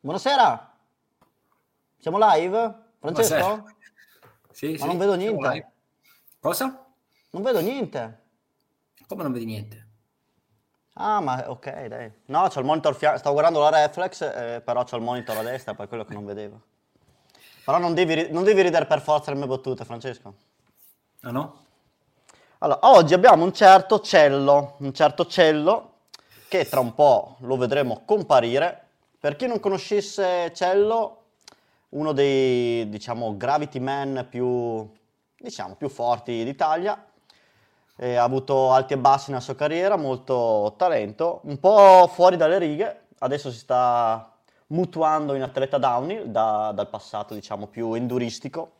Buonasera. Siamo live? Francesco? Buonasera. Sì, Ma sì, non vedo niente. Cosa? Non vedo niente. Come non vedi niente? Ah, ma ok, dai. No, c'ho il monitor fianco. Stavo guardando la reflex, eh, però c'ho il monitor a destra, per quello che non vedevo. Però non devi, ri- non devi ridere per forza le mie battute, Francesco. Ah no? Allora, oggi abbiamo un certo Cello, un certo Cello che tra un po' lo vedremo comparire. Per chi non conoscesse Cello, uno dei, diciamo, gravity man più, diciamo, più forti d'Italia, eh, ha avuto alti e bassi nella sua carriera, molto talento, un po' fuori dalle righe, adesso si sta mutuando in atleta downhill da- dal passato, diciamo, più enduristico,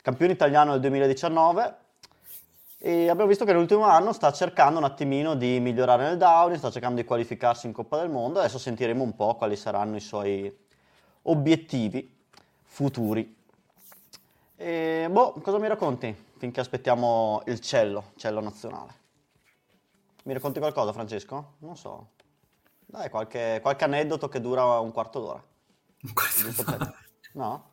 campione italiano nel 2019 e abbiamo visto che nell'ultimo anno sta cercando un attimino di migliorare nel downhill, sta cercando di qualificarsi in Coppa del Mondo, adesso sentiremo un po' quali saranno i suoi obiettivi futuri. E, boh, cosa mi racconti finché aspettiamo il cello, cello nazionale? Mi racconti qualcosa, Francesco? Non so. Dai, qualche, qualche aneddoto che dura un quarto d'ora. Giusto per- No?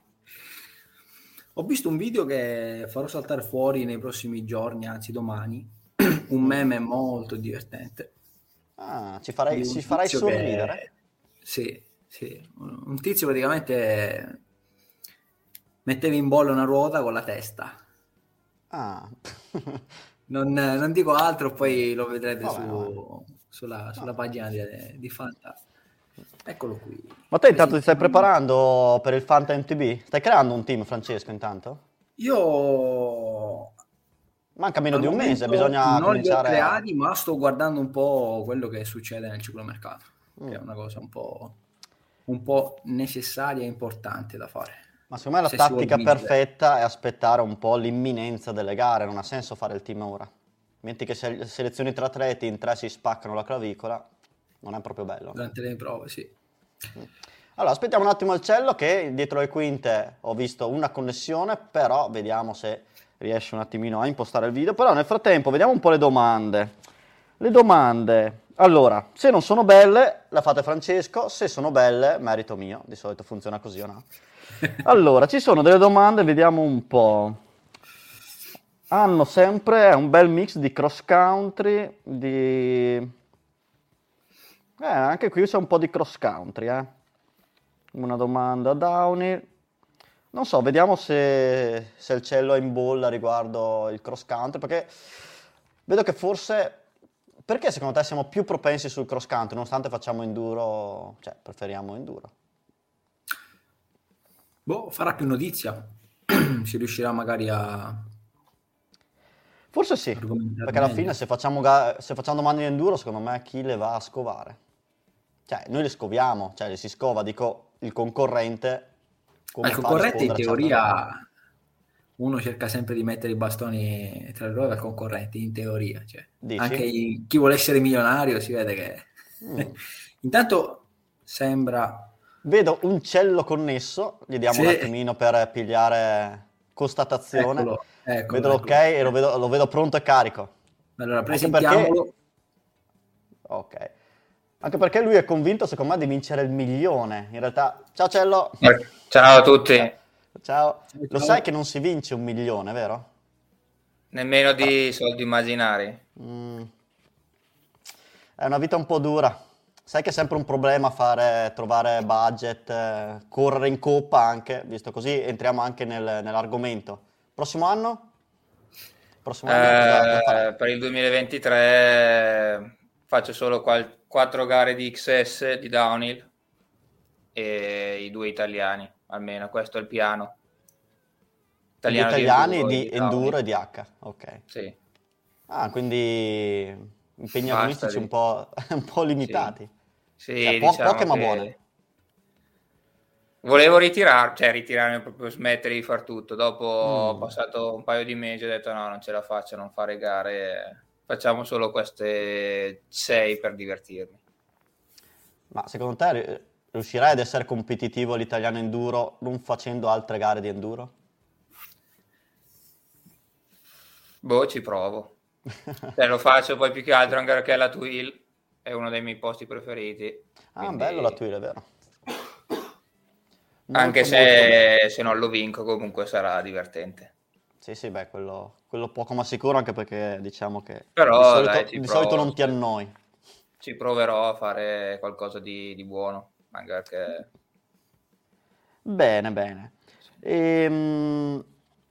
Ho visto un video che farò saltare fuori nei prossimi giorni, anzi domani, un meme molto divertente. Ah, ci farai, ci farai tizio che- sorridere. Sì, sì. Un tizio praticamente metteva in bolla una ruota con la testa. Ah. Non, non dico altro, poi lo vedrete Vabbè, su- vabbè. sulla, sulla pagina di, di Fanta. Eccolo qui. Ma te intanto ti stai preparando per il Fanta MTB? Stai creando un team, Francesco, intanto? Io Manca meno al di un mese, bisogna non li ho cominciare a... creati, ma sto guardando un po' quello che succede nel ciclomercato, Mm. che è una cosa un po', un po' necessaria e importante da fare. Ma secondo me la se tattica perfetta è aspettare un po' l'imminenza delle gare, non ha senso fare il team ora. Mentre che se selezioni tre atleti, in tre si spaccano la clavicola, non è proprio bello. Durante le prove, sì. Allora, aspettiamo un attimo il cello che dietro le quinte ho visto una connessione, però vediamo se riesce un attimino a impostare il video. Però nel frattempo vediamo un po' le domande. Le domande. Allora, se non sono belle, la fate Francesco, se sono belle, merito mio. Di solito funziona così o no? Allora, ci sono delle domande, vediamo un po'. Hanno sempre un bel mix di cross country, di... Eh, anche qui c'è un po' di cross country, eh. Una domanda a Downey. Non so, vediamo se, se il cielo è in bolla riguardo il cross country, perché vedo che forse... Perché secondo te siamo più propensi sul cross country, nonostante facciamo enduro, cioè preferiamo enduro? Boh, farà più notizia. si riuscirà magari a... Forse sì, perché alla meglio. fine se facciamo, ga- se facciamo domande di enduro, secondo me chi le va a scovare? Cioè, noi le scoviamo, cioè le si scova, dico, il concorrente... come Ma il concorrente in teoria uno cerca sempre di mettere i bastoni tra le ruote al concorrente, in teoria. Cioè, anche i- chi vuole essere milionario si vede che... Mm. Intanto sembra... Vedo un cello connesso, gli diamo un Sì. attimino per pigliare constatazione. Eccolo, eccolo, vedo l'ok e lo vedo, lo vedo pronto e carico. Allora, presentiamolo. Ok. Anche perché lui è convinto, secondo me, di vincere il milione. In realtà, ciao Cello. Eh, Ciao a tutti, Ciao. Lo sai che non si vince un milione, vero? nemmeno di soldi immaginari. Mm. È una vita un po' dura. Sai che è sempre un problema fare, trovare budget, eh, correre in coppa anche, visto così entriamo anche nel- nell'argomento. Prossimo anno? Prossimo anno Eh, per il 2023 faccio solo 4 gare di XS di downhill e i due italiani, almeno questo è il piano. Italiano italiani e di enduro e di H, ok. Sì. Ah, quindi impegni agonistici un po', un po' limitati. Sì, Cioè, po- diciamo poche ma buone. Volevo ritirare, cioè ritirarmi proprio smettere di far tutto. Dopo ho Mm. passato un paio di mesi ho detto no, non ce la faccio non fare gare, facciamo solo queste sei per divertirmi. Ma secondo te ri- riuscirai ad essere competitivo all'italiano enduro non facendo altre gare di enduro? Boh, ci provo. Cioè, lo faccio poi più che altro anche perché la Twill è uno dei miei posti preferiti. Ah, quindi- bello la Twill, è vero. Molto, Anche se, se non lo vinco, comunque sarà divertente. Sì, sì, beh, quello, quello poco ma sicuro, anche perché diciamo che Però, di solito, dai, di provo, solito non ti annoi. Ci proverò a fare qualcosa di, di buono, anche perché Bene, bene. Ehm,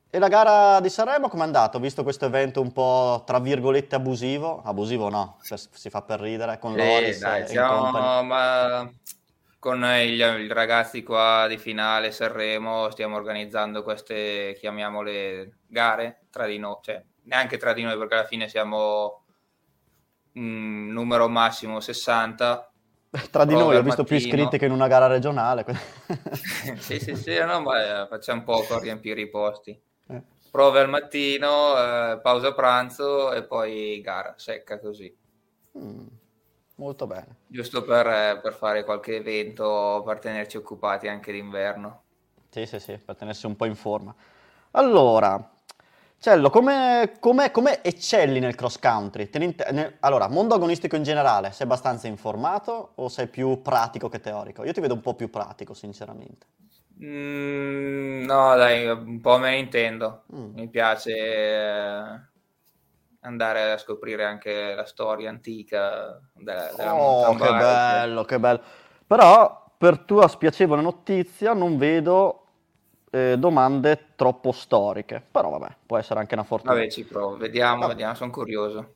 E, la gara di Sanremo com'è andato? Visto questo evento un po' tra virgolette abusivo, abusivo no, si fa per ridere, con Sì, Loris dai, e siamo, ma con i, i ragazzi qua di finale Sanremo stiamo organizzando queste, chiamiamole, gare tra di noi, cioè neanche tra di noi perché alla fine siamo un numero massimo 60. Tra di noi ho visto più mattino. iscritti che in una gara regionale. Sì, sì, sì, no, ma eh, facciamo poco a riempire i posti. Eh. Prove al mattino, eh, pausa pranzo e poi gara secca così. Mm, molto bene. Giusto per, eh, per fare qualche evento, per tenerci occupati anche d'inverno. Sì, sì, sì, per tenersi un po' in forma. Allora, Cello, come, come- come eccelli nel cross country? Te ne inte- ne- allora, mondo agonistico in generale, sei abbastanza informato o sei più pratico che teorico? Io ti vedo un po' più pratico, sinceramente. Mm, no, dai, un po' me ne intendo. Mm. Mi piace eh, andare a scoprire anche la storia antica della, della Oh, che bello, che bello. Però, per tua spiacevole notizia, non vedo eh, domande troppo storiche. Però vabbè, può essere anche una fortuna. Vabbè, ci provo, vediamo, Vabbè. vediamo, sono curioso.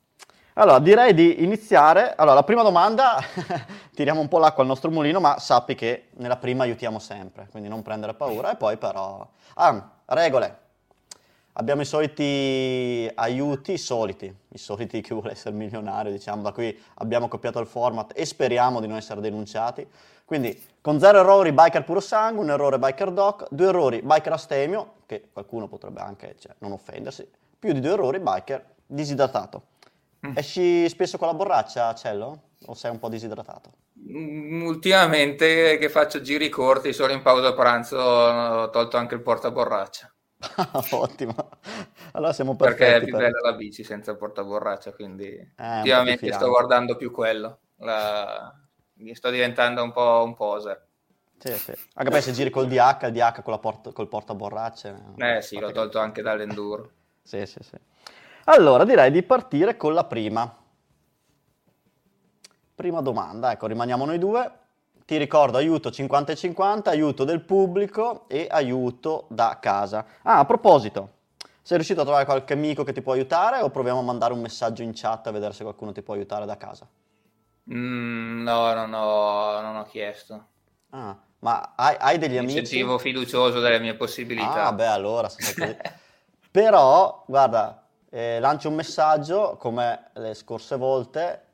Allora, direi di iniziare. Allora, la prima domanda, tiriamo un po' l'acqua al nostro mulino, ma sappi che nella prima aiutiamo sempre, quindi non prendere paura. E poi però... Ah, regole. Abbiamo i soliti aiuti, i soliti, i soliti chi vuole essere milionario, diciamo, da qui abbiamo copiato il format e speriamo di non essere denunciati. Quindi, con zero errori, biker puro sangue, un errore biker doc, due errori biker astemio, che qualcuno potrebbe anche cioè, non offendersi, più di due errori biker disidratato. Mm. Esci spesso con la borraccia, Cello? O sei un po' disidratato? Mm, Ultimamente che faccio giri corti, solo in pausa pranzo ho tolto anche il portaborraccia. Ottimo. Allora siamo Perché è perfetti. più per- bella la bici senza il portaborraccia, quindi Eh, ultimamente sto guardando più quello. La- mi Sto diventando un po' un poser. Sì, sì. Anche perché se giri col DH, il DH con la port- col portaborracce. Eh sì, l'ho tolto anche dall'enduro. Sì, sì, sì. Allora, direi di partire con la prima. Prima domanda, ecco, rimaniamo noi due. Ti ricordo aiuto 50 e 50, aiuto del pubblico e aiuto da casa. Ah, a proposito, sei riuscito a trovare qualche amico che ti può aiutare o proviamo a mandare un messaggio in chat a vedere se qualcuno ti può aiutare da casa? Mm, no, non ho, non ho chiesto. Ah, ma hai, hai degli Mi amici? sentivo fiducioso delle mie possibilità. Ah, beh, allora. Però, guarda, eh, lancio un messaggio come le scorse volte.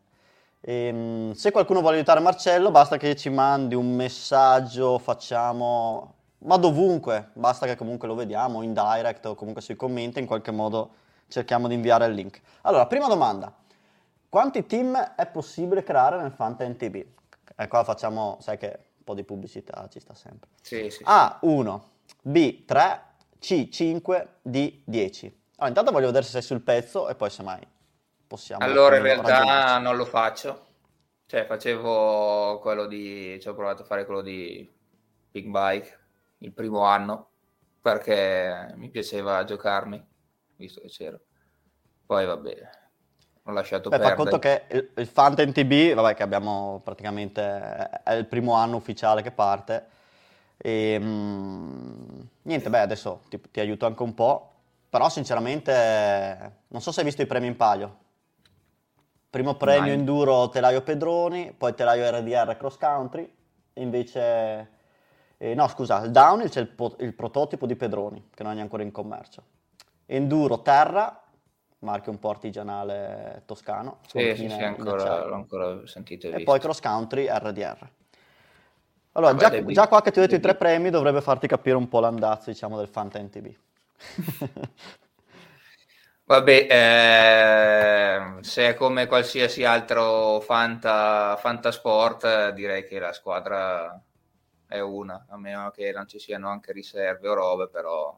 Ehm, se qualcuno vuole aiutare Marcello, basta che ci mandi un messaggio, facciamo, ma dovunque, basta che comunque lo vediamo in direct o comunque sui commenti, in qualche modo cerchiamo di inviare il link. Allora, prima domanda. Quanti team è possibile creare nel Fanta NTB? E qua facciamo, sai che un po' di pubblicità ci sta sempre. Sì, sì, sì. A1, B3, C5, D10. Allora, intanto voglio vedere se sei sul pezzo e poi semmai possiamo... Allora, in ragionarci. realtà non lo faccio. Cioè, facevo quello di... Ci ho provato a fare quello di Big Bike il primo anno perché mi piaceva giocarmi, visto che c'ero. Poi, vabbè, ho lasciato Beh, fa perdere. conto che il, il Fanta NTB, vabbè, che abbiamo praticamente, è il primo anno ufficiale che parte. E, mm, niente, beh, adesso ti, ti aiuto anche un po', però sinceramente non so se hai visto i premi in palio. Primo premio Mai. enduro telaio Pedroni, poi telaio RDR cross country, invece... eh, no, scusa, il downhill c'è il, po- il prototipo di Pedroni, che non è ancora in commercio. Enduro terra, marchio un po' artigianale toscano. Sì, sì, sì, ancora, l'ho ancora sentito e E poi cross country RDR. Allora, Vabbè, già, dai, già qua che ti ho detto i tre premi dovrebbe farti capire un po' l'andazzo, diciamo, del Fanta NTB. Vabbè, ehm, se è come qualsiasi altro Fanta, Fantasport, eh, direi che la squadra è una, a meno che non ci siano anche riserve o robe, però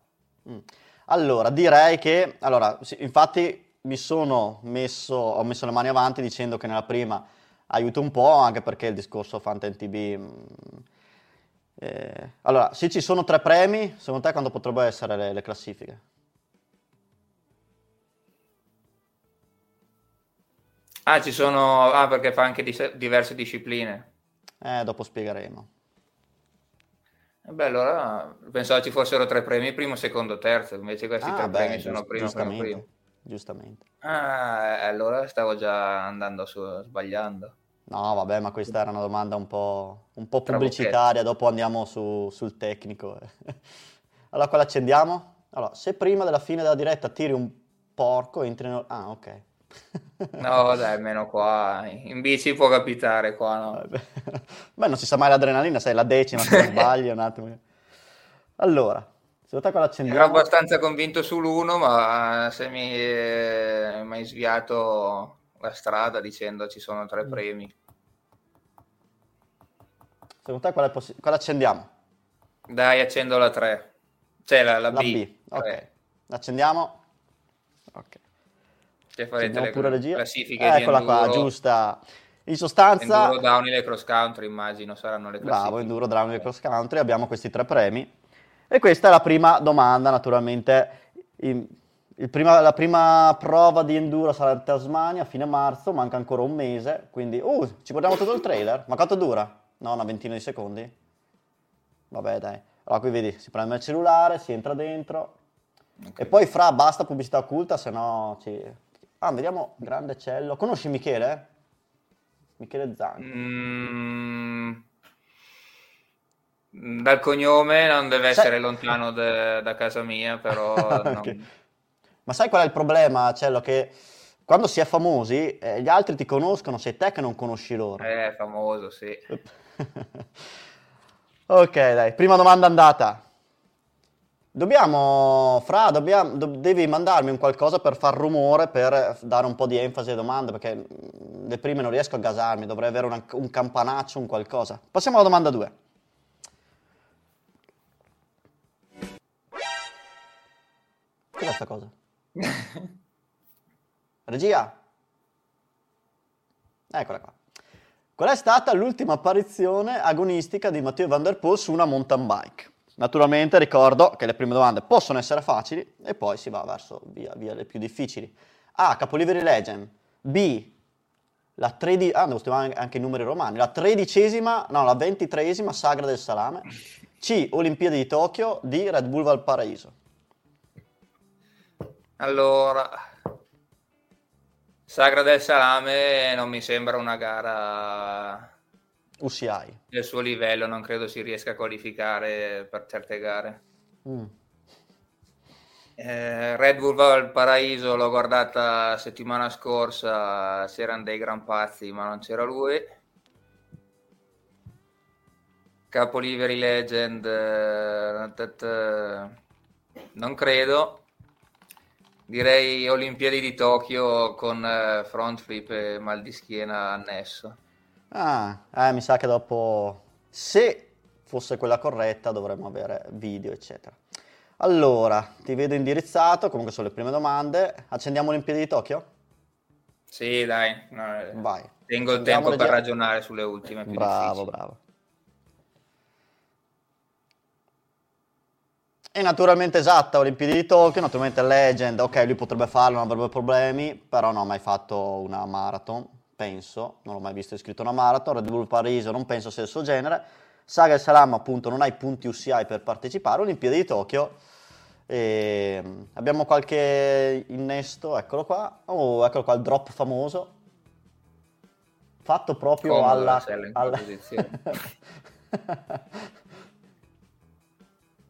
Mm. Allora, direi che, allora, sì, infatti mi sono messo, ho messo le mani avanti dicendo che nella prima aiuto un po', anche perché il discorso Fanta NTB, mm, Eh, allora, se ci sono tre premi, secondo te quando potrebbero essere le, le classifiche? Ah, ci sono... Ah, perché fa anche dis- diverse discipline. Eh, dopo spiegheremo. Eh Beh, allora pensavo ci fossero tre premi, primo, secondo, terzo, invece questi Ah, tre beh, premi sono giust- primo, primo, giustamente, primo. giustamente. Ah, eh, allora stavo già andando su, sbagliando. No, vabbè, ma questa era una domanda un po', un po' pubblicitaria, dopo andiamo su- sul tecnico. Allora, qua l'accendiamo? Allora, se prima della fine della diretta tiri un porco, entri in... Ah, ok. No, dai, almeno qua in bici può capitare qua, no? Beh, non si sa mai l'adrenalina, sei la decima, se non sbagli un attimo. Allora, te qua Ero l'accendiamo? abbastanza convinto sull'uno, ma se mi eh, hai sviato la strada dicendo ci sono tre Mm. premi. Secondo te qual è possi- qua l'accendiamo? Dai, accendo la 3. Cioè la, la La B. B, ok. Tre. L'accendiamo? Ok. Che farete le pure regia. classifiche di Eccola qua, enduro, giusta. In sostanza... enduro downhill e cross country, immagino saranno le classifiche. Bravo, Enduro Downhill e Cross Country, abbiamo questi tre premi. E questa è la prima domanda, naturalmente. Il prima- la prima prova di Enduro sarà in Tasmania a fine marzo, manca ancora un mese, quindi... Uh, ci guardiamo tutto il trailer? Ma quanto dura? No, una ventina di secondi? Vabbè, dai. Allora qui vedi, si prende il cellulare, si entra dentro. Ok. E poi fra basta pubblicità occulta, se no ci... Ah, vediamo, grande cello. Conosci Michele? Michele Zang. Mm, dal cognome non deve Sai- essere lontano de- da casa mia, però non- Ok. Ma sai qual è il problema, Cello? Che quando si è famosi, eh, gli altri ti conoscono, sei te che non conosci loro. è famoso, sì. ok, dai, prima domanda andata. Dobbiamo, Fra, dobbiamo, do- devi mandarmi un qualcosa per far rumore, per dare un po' di enfasi alle domande, perché le prime non riesco a gasarmi, dovrei avere una- un campanaccio, un qualcosa. Passiamo alla domanda 2. Cos'è sta cosa? Regia? Eccola qua. Qual è stata l'ultima apparizione agonistica di Matteo Van Der Poel su una mountain bike? Naturalmente ricordo che le prime domande possono essere facili e poi si va verso via, via le più difficili. A. Capoliveri Legend. B. La tredi- ah, devo stimare anche i numeri romani. La tredicesima, no, la ventitreesima sagra del salame. C. Olimpiadi di Tokyo. D. Red Bull Valparaíso. Allora, Sagra del Salame non mi sembra una gara UCI. del suo livello, non credo si riesca a qualificare per certe gare. Mm. Eh, Red Bull Valparaíso l'ho guardata settimana scorsa, c'erano dei gran pazzi, ma non c'era lui. Capoliveri Legend, eh, non credo. Direi Olimpiadi di Tokyo con eh, front flip e mal di schiena annesso. Ah, eh, mi sa che dopo, se fosse quella corretta, dovremmo avere video, eccetera. Allora, ti vedo indirizzato, comunque sono le prime domande. Accendiamo Olimpiadi di Tokyo? Sì, dai, no, eh, Vai. tengo il tempo per ragionare sulle ultime più Bravo, difficili. bravo. E naturalmente esatta, Olimpiadi di Tokyo, naturalmente Legend, ok, lui potrebbe farlo, non avrebbe problemi, però non ha mai fatto una marathon, penso, non l'ho mai visto iscritto a una marathon, Red Bull Pariso non penso sia il suo genere, Saga e Salam appunto non hai punti UCI per partecipare, Olimpiadi di Tokyo, e abbiamo qualche innesto, eccolo qua, oh, eccolo qua, il drop famoso, fatto proprio Comodo alla... quella alla-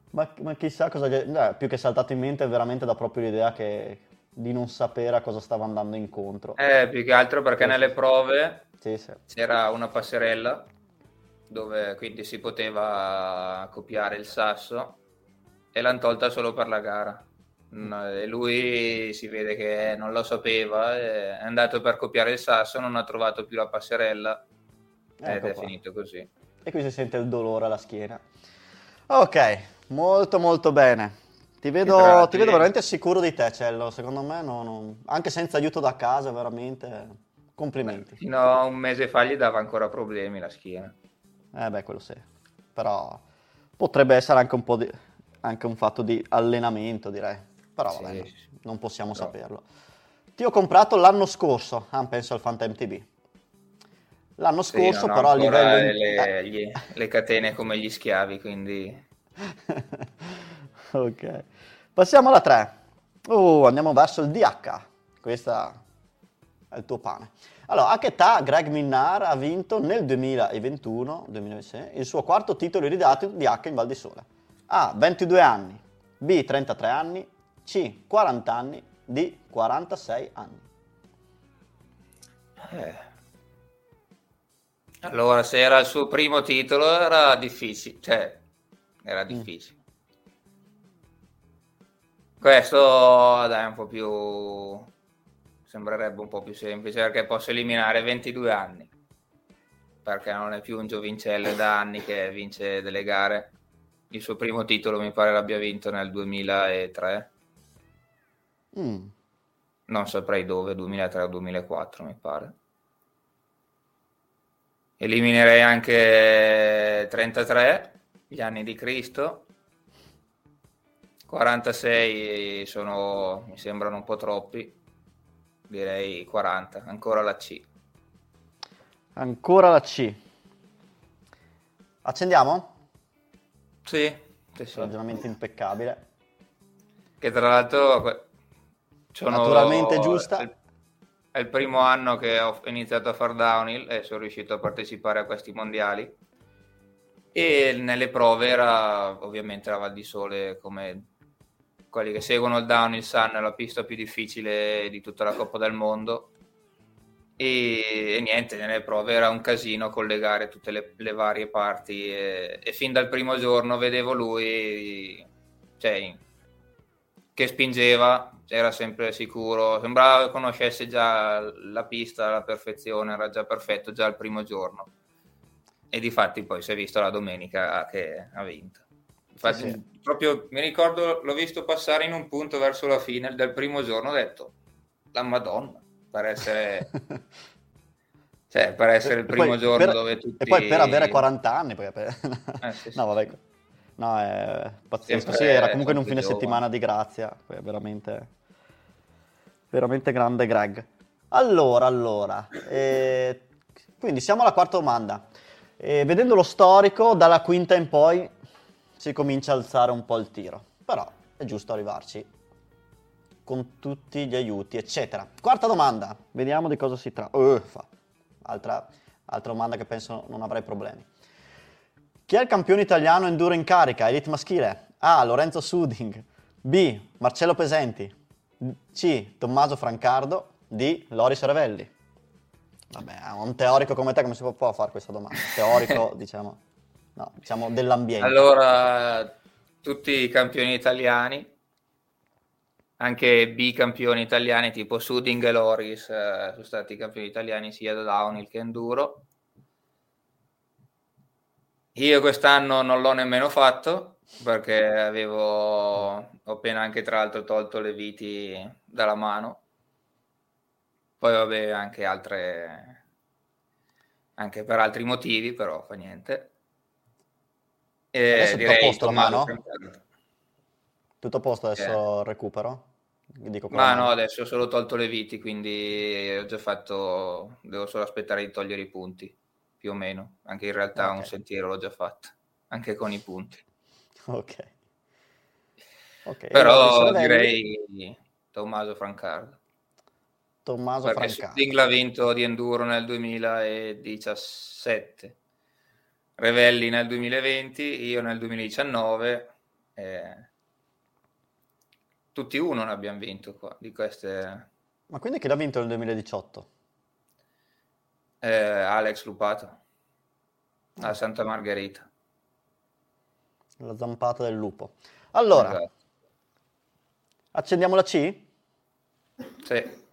ma, ma chissà cosa... gli- eh, più che saltato in mente veramente da proprio l'idea che, di non sapere a cosa stava andando incontro. Eh, più che altro perché nelle prove Sì, sì. c'era una passerella dove quindi si poteva copiare il sasso e l'hanno tolta solo per la gara. Mm, E lui si vede che non lo sapeva, è andato per copiare il sasso, non ha trovato più la passerella ed Ecco è qua. finito così. E qui si sente il dolore alla schiena. Ok, molto molto bene. Ti vedo, ti vedo veramente sicuro di te, Cello. Secondo me, no, no. anche senza aiuto da casa, veramente, complimenti. Fino a un mese fa gli dava ancora problemi la schiena. Eh beh, quello sì. Però Potrebbe essere anche un po' di, anche un fatto di allenamento, direi. Però Sì, vabbè, sì, sì. non possiamo Però- saperlo. Ti ho comprato l'anno scorso, ah, penso al Phantom TB. L'anno Sì, scorso ho però a livello... le, eh. gli- le catene come gli schiavi, quindi ok. Passiamo alla 3. Uh, andiamo verso il DH. Questa è il tuo pane. Allora, a che età Greg Minnar ha vinto nel 2021-2026 il suo quarto titolo iridato di H in Val di Sole? A. 22 anni. B. 33 anni. C. 40 anni. D. 46 anni. Eh. Allora, se era il suo primo titolo era difficile, cioè, era difficile. Questo, dai, un po' più... sembrerebbe un po' più semplice perché posso eliminare 22 anni, perché non è più un giovincello da anni che vince delle gare. Il suo primo titolo mi pare l'abbia vinto nel 2003, Mm. non saprei dove, 2003 o 2004 mi pare. Eliminerei anche 33, gli anni di Cristo. 46 sono, mi sembrano un po' troppi. Direi 40, ancora la C. Ancora la C. Accendiamo? Sì, sì, sì. Ragionamento impeccabile. Che tra l'altro sono- Naturalmente giusta. È il, è il primo anno che ho iniziato a far downhill e sono riuscito a partecipare a questi mondiali. E nelle prove era ovviamente la Val di Sole come quelli che seguono il downhill sanno è la pista più difficile di tutta la Coppa del Mondo. E, e niente, nelle prove era un casino collegare tutte le, le varie parti e, e fin dal primo giorno vedevo lui cioè, che spingeva, era sempre sicuro, sembrava che conoscesse già la pista alla perfezione, era già perfetto già il primo giorno. E di fatti poi si è visto la domenica che ha vinto. Infatti, Sì, sì. proprio mi ricordo, l'ho visto passare in un punto verso la fine del primo giorno, ho detto, la Madonna, per essere, cioè, per essere il primo poi giorno per- dove tutti... E poi per avere 40 anni, per- Eh, sì, no, vabbè. No, è pazzesco. Sì, era comunque in un fine sempre settimana di grazia. Poi veramente, veramente grande Greg. Allora, allora. eh, quindi siamo alla quarta domanda. Eh, vedendo lo storico, dalla quinta in poi si comincia a alzare un po' il tiro. Però è giusto arrivarci con tutti gli aiuti, eccetera. Quarta domanda. Vediamo di cosa si tratta. Uffa. Altra, altra domanda che penso non avrai problemi. Chi è il campione italiano enduro in carica, elite maschile? A. Lorenzo Suding. B. Marcello Pesenti. C. Tommaso Francardo. D. Loris Ravelli. Vabbè, un teorico come te come si può fare questa domanda? Teorico, diciamo, no, diciamo dell'ambiente. Allora, tutti i campioni italiani, anche bicampioni italiani tipo Suding e Loris eh, sono stati campioni italiani sia da downhill che enduro. Io quest'anno non l'ho nemmeno fatto perché avevo ho appena anche tra l'altro tolto le viti dalla mano. Poi vabbè anche altre anche per altri motivi, però fa niente. E è tutto a posto la Tommaso mano? Francardo. Tutto a posto adesso recupero? Dico Ma no, adesso ho solo tolto le viti, quindi ho già fatto, devo solo aspettare di togliere i punti, più o meno. Anche in realtà Ok. un sentiero l'ho già fatto, anche con i punti. Ok. Ok, Però direi Tommaso Francardo. Tommaso Perché Francardo. Sting l'ha vinto di enduro nel 2017, Revelli nel 2020, io nel 2019. eh, tutti uno ne abbiamo vinto qua, di queste Ma quindi chi l'ha vinto nel 2018? eh, Alex Lupato a Santa Margherita. La zampata del lupo. Allora, Esatto. accendiamo la C? Sì.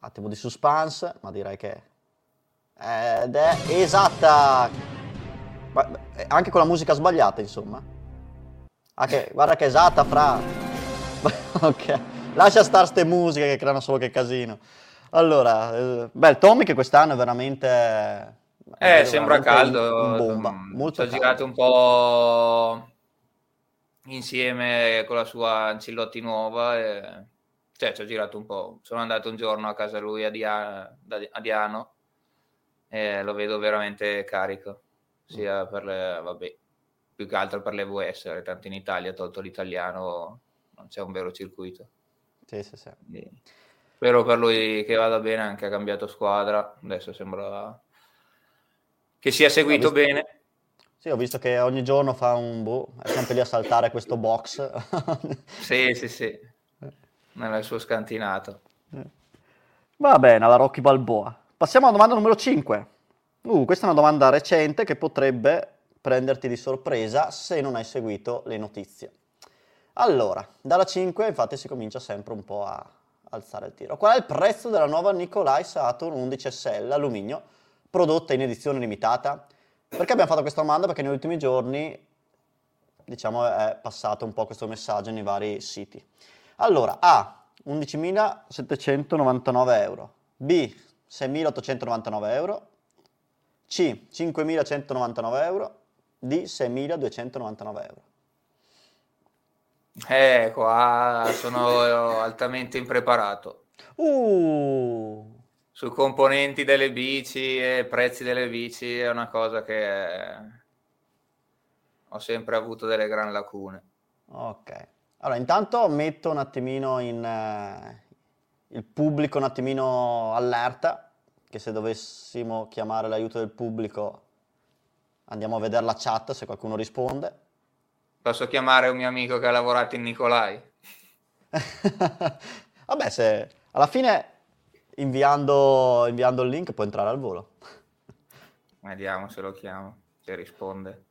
Attimo di suspense, ma direi che... Ed è esatta! Eh, anche con la musica sbagliata, insomma. Ah, che- guarda che esatta, fra... ok, lascia stare ste musiche che creano solo che casino. Allora, eh, beh, il Tommy che quest'anno è veramente, Eh, sembra caldo. Bomba. Molto ci ha girato un po' insieme con la sua Ancillotti nuova. E... Cioè, ci ho girato un po'. Sono andato un giorno a casa lui a, Dia... a Diano e lo vedo veramente carico. Sia per le... Vabbè, più che altro per le VS, tanto in Italia, tolto l'italiano, non c'è un vero circuito. Sì, sì, sì. Spero per lui che vada bene, anche ha cambiato squadra, adesso sembra che sia seguito visto... bene. Sì, ho visto che ogni giorno fa un boh, è sempre lì a saltare questo box. sì, sì, sì, nel suo scantinato. Va bene, alla Rocky Balboa. Passiamo alla domanda numero 5. Uh, questa è una domanda recente che potrebbe prenderti di sorpresa se non hai seguito le notizie. Allora, dalla 5 infatti si comincia sempre un po' a alzare il tiro. Qual è il prezzo della nuova Nikolai Saturn 11 SL alluminio prodotta in edizione limitata? Perché abbiamo fatto questa domanda? Perché negli ultimi giorni, diciamo, è passato un po' questo messaggio nei vari siti. Allora, A, 11.799 euro. B, 6.899 euro. C, 5.199 euro. D, 6.299 euro. Eh, qua sono altamente impreparato. Uh. Su componenti delle bici e prezzi delle bici è una cosa che ho sempre avuto delle gran lacune. Ok. Allora, intanto metto un attimino in uh, il pubblico un attimino allerta, che se dovessimo chiamare l'aiuto del pubblico andiamo a vedere la chat se qualcuno risponde. Posso chiamare un mio amico che ha lavorato in Nicolai? Vabbè, se alla fine inviando, inviando il link può entrare al volo. Vediamo se lo chiamo, se risponde.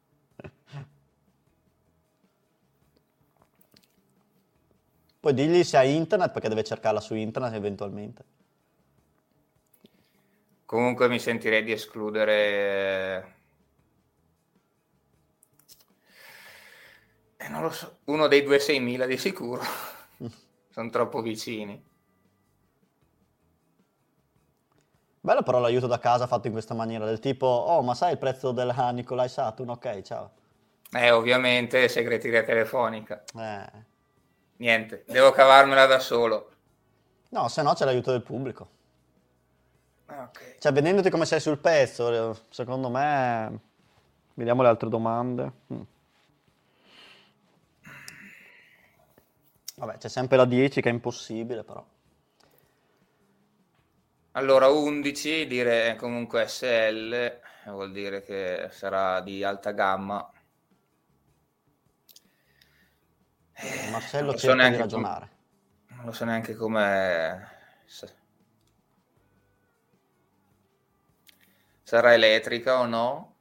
Poi digli se ha internet perché deve cercarla su internet eventualmente. Comunque mi sentirei di escludere Eh, non lo so, uno dei due 6.000 di sicuro. Sono troppo vicini. Bello però l'aiuto da casa fatto in questa maniera, del tipo, oh ma sai il prezzo della Nikolai Saturn? Ok, ciao. Eh, ovviamente segreteria telefonica. Eh. Niente, devo cavarmela da solo. No, se no c'è l'aiuto del pubblico. Ah, okay. Cioè, vedendoti come sei sul pezzo, secondo me... Vediamo le altre domande. Mm. Vabbè, c'è sempre la 10 che è impossibile, però. Allora, 11 dire comunque SL, vuol dire che sarà di alta gamma. Eh, Marcello non cerca so di ragionare. Com- non lo so neanche come... Sarà elettrica o no?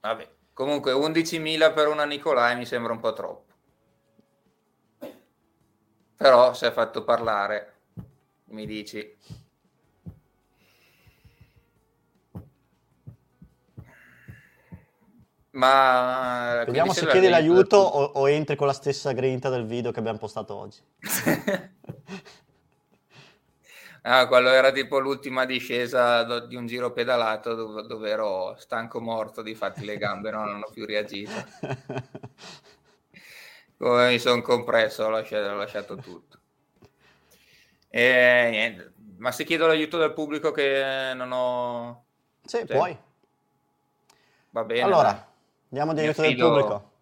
Vabbè, comunque 11.000 per una Nicolai mi sembra un po' troppo. Però si è fatto parlare, mi dici. Ma vediamo se chiedi l'aiuto o, o, entri con la stessa grinta del video che abbiamo postato oggi. ah, quello era tipo l'ultima discesa di un giro pedalato dove, dove ero stanco morto, di fatti le gambe non hanno più reagito. come mi sono compresso, ho lasciato, ho lasciato tutto. E niente, ma se chiedo l'aiuto del pubblico che non ho... Sì, cioè, puoi. Va bene. Allora, dai. Andiamo di aiuto fido... del pubblico.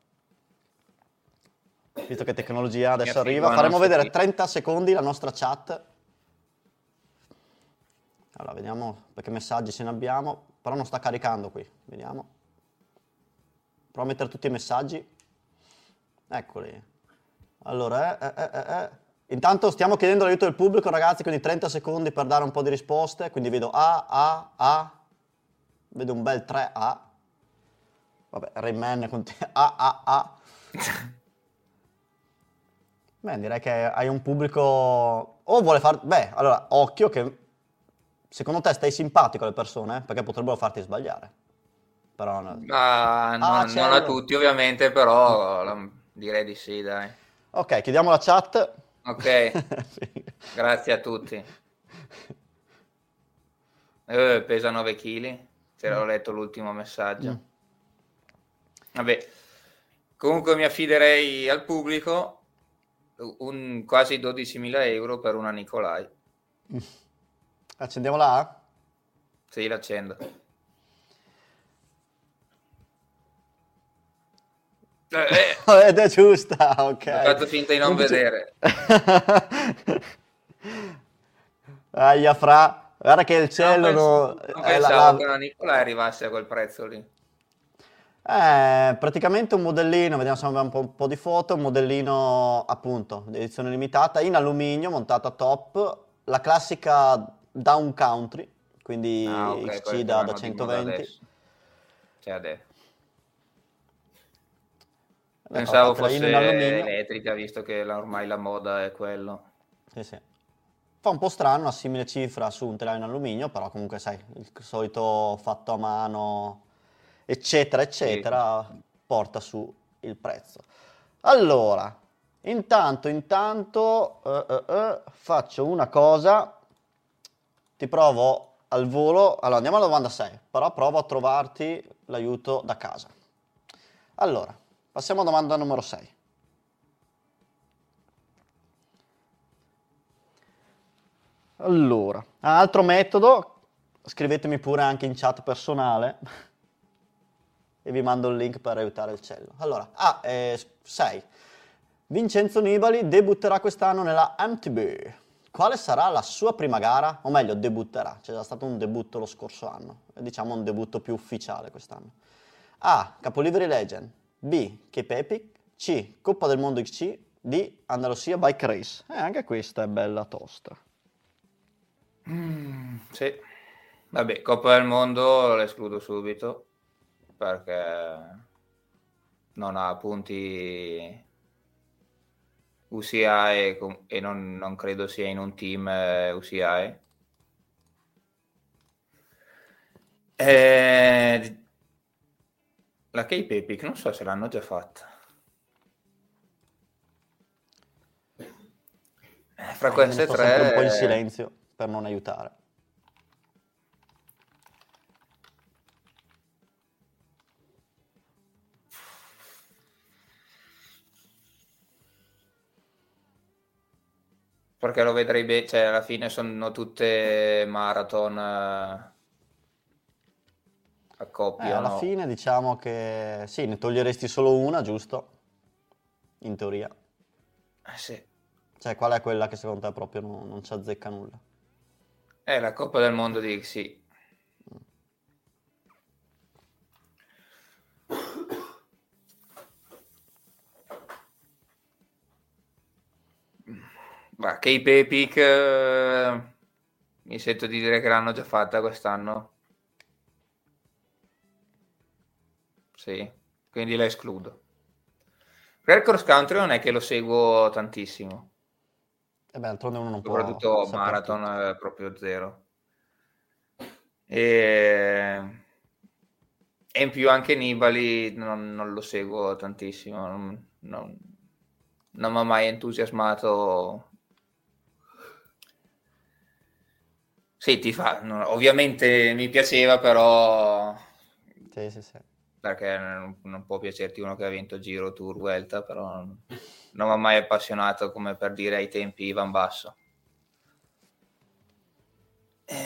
Visto che tecnologia adesso arriva, faremo vedere fido. 30 secondi la nostra chat. Allora, vediamo perché messaggi se ne abbiamo, però non sta caricando qui, vediamo. Provo a mettere tutti i messaggi. Eccoli. Allora, eh, eh, eh, eh, intanto stiamo chiedendo l'aiuto del pubblico, ragazzi, quindi 30 secondi per dare un po' di risposte. Quindi vedo A, A, A. Vedo un bel 3A. Vabbè, Rayman continua. A, A, A. Beh, direi che hai un pubblico... O vuole far... Beh, allora, occhio che... Secondo te stai simpatico alle persone? Perché potrebbero farti sbagliare. Però... No. Ah, non, non a tutti, ovviamente, però... Direi di sì, dai. Ok, chiudiamo la chat. Ok, sì. grazie a tutti. Eh, pesa 9 kg, te l'ho letto l'ultimo messaggio. Mm. Vabbè, comunque mi affiderei al pubblico un quasi 12.000 euro per una Nicolai. Accendiamo là? Sì, l'accendo. Eh, eh. Ed è giusta, ok. Ho fatto finta di non, non vedere. Aia, fra. Guarda che il cielo... No, non pensavo la, che la Nicola arrivasse a quel prezzo lì. Eh, praticamente un modellino, vediamo se abbiamo un po', un po', di foto, un modellino appunto di edizione limitata in alluminio montato a top, la classica down country, quindi ah, okay, XC da, da 120. Cioè adesso. Pensavo no, fosse elettrica, visto che ormai la moda è quello. Sì, sì. Fa un po' strano, una simile cifra su un telaio in alluminio, però comunque sai, il solito fatto a mano, eccetera, eccetera, sì. porta su il prezzo. Allora, intanto, intanto, uh, uh, uh, faccio una cosa, ti provo al volo, allora andiamo alla domanda 6, però provo a trovarti l'aiuto da casa. Allora, passiamo alla domanda numero 6. Allora, altro metodo, scrivetemi pure anche in chat personale e vi mando il link per aiutare il cello. Allora, ah, 6. Eh, Vincenzo Nibali debutterà quest'anno nella MTB. Quale sarà la sua prima gara? O meglio, debutterà. C'è già stato un debutto lo scorso anno. Diciamo un debutto più ufficiale quest'anno. A. Capoliveri Legend. B. Cape Epic. C. Coppa del Mondo XC. D. Andalusia Bike Race. Eh, anche questa è bella tosta. Mm, sì, vabbè, Coppa del Mondo l'escludo subito perché non ha punti UCI e, non, non, credo sia in un team eh, UCI. Eh, la Cape Epic non so se l'hanno già fatta. Eh, fra queste tre... un po' in silenzio per non aiutare. Perché lo vedrei bene, cioè alla fine sono tutte marathon eh, a coppia. Eh, alla no? fine diciamo che sì, ne toglieresti solo una, giusto? In teoria. Eh sì. Cioè, qual è quella che secondo te proprio non, non ci azzecca nulla? È la Coppa del Mondo di XC. Ma Cape Epic eh, mi sento di dire che l'hanno già fatta quest'anno. Sì, quindi la escludo. Per cross country non è che lo seguo tantissimo. E beh, d'altronde uno non può... Soprattutto marathon è proprio zero. E... e, in più anche Nibali non, non lo seguo tantissimo, non, non, non mi ha mai entusiasmato. Sì, ti fa, ovviamente mi piaceva, però... Sì, sì, sì perché non, non, può piacerti uno che ha vinto Giro, Tour, Vuelta, però non, non mi ha mai appassionato come per dire ai tempi Ivan Basso. Eh,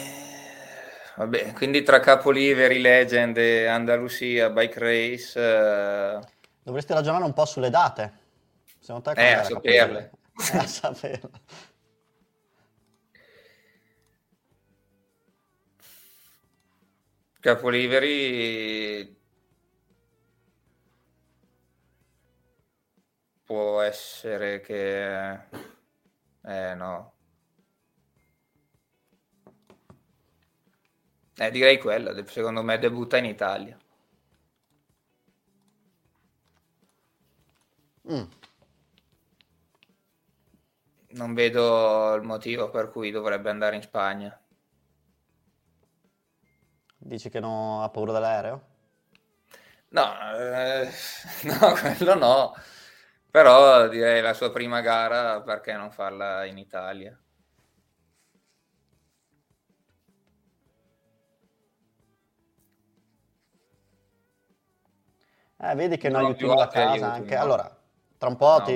vabbè, quindi tra Capoliveri, Legend e Andalusia, Bike Race... Eh... Dovresti ragionare un po' sulle date. Secondo te eh, a saperle. Eh, a saperle. Capoliveri può essere che... Eh no. Eh, direi quella, secondo me debutta in Italia. Mm. Non vedo il motivo per cui dovrebbe andare in Spagna. Dici che non ha paura dell'aereo? No, eh, no, quello no. Però direi la sua prima gara, perché non farla in Italia? Eh, vedi che Non non più da casa aiuti, anche. no. Allora, tra un po' No, ti...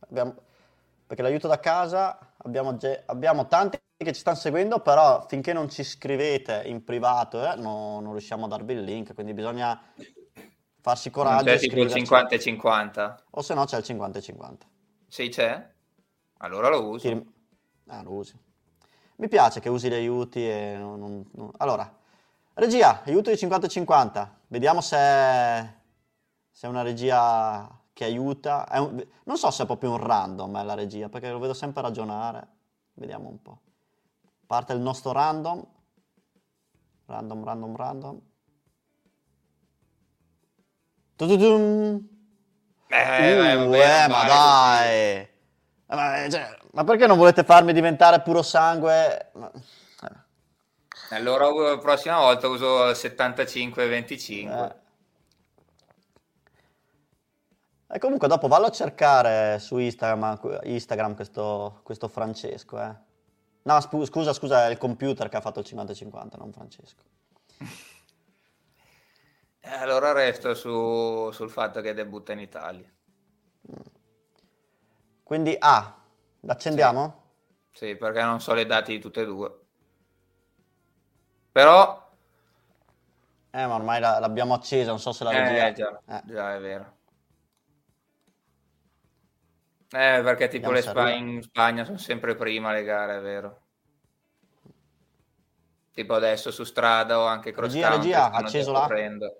abbiamo- Perché l'aiuto da casa abbiamo, ge- abbiamo tanti che ci stanno seguendo, però finché non ci scrivete in privato eh, no- non riusciamo a darvi il link, quindi bisogna farsi Non coraggio c'è tipo il scriverci. 50 e 50. O se no c'è il 50 e 50. Sì, c'è? Allora lo uso. Ti Ah, lo usi. Mi piace che usi gli aiuti e non- non- non- Allora, regia, aiuto di 50 e 50. Vediamo se è, se è una regia che aiuta. È un- Non so se è proprio un random eh, la regia, perché lo vedo sempre ragionare. Vediamo un po'. Parte il nostro random. Random, random, random. Tududum. Eh, eh, Uh, vabbè, eh, ma vai, dai! Eh, Ma, cioè, ma perché non volete farmi diventare puro sangue? Ma- eh, Allora la prossima volta uso 75 e 25. eh. E comunque dopo vallo a cercare su Instagram, Instagram questo, questo Francesco, eh. No, spu- scusa, scusa, è il computer che ha fatto il 50-50, non Francesco. Eh, Allora resto su- sul fatto che debutta in Italia. Quindi A, l'accendiamo? Sì, perché non so le date di tutte e due. Però... Eh, ma ormai la- l'abbiamo accesa, non so se la regia... Eh, già, Eh. già, è vero. Eh, perché tipo le arriva. in Spagna sono sempre prima le gare, è vero. Tipo adesso su strada o anche cross Regia, country regia, acceso là? coprendo.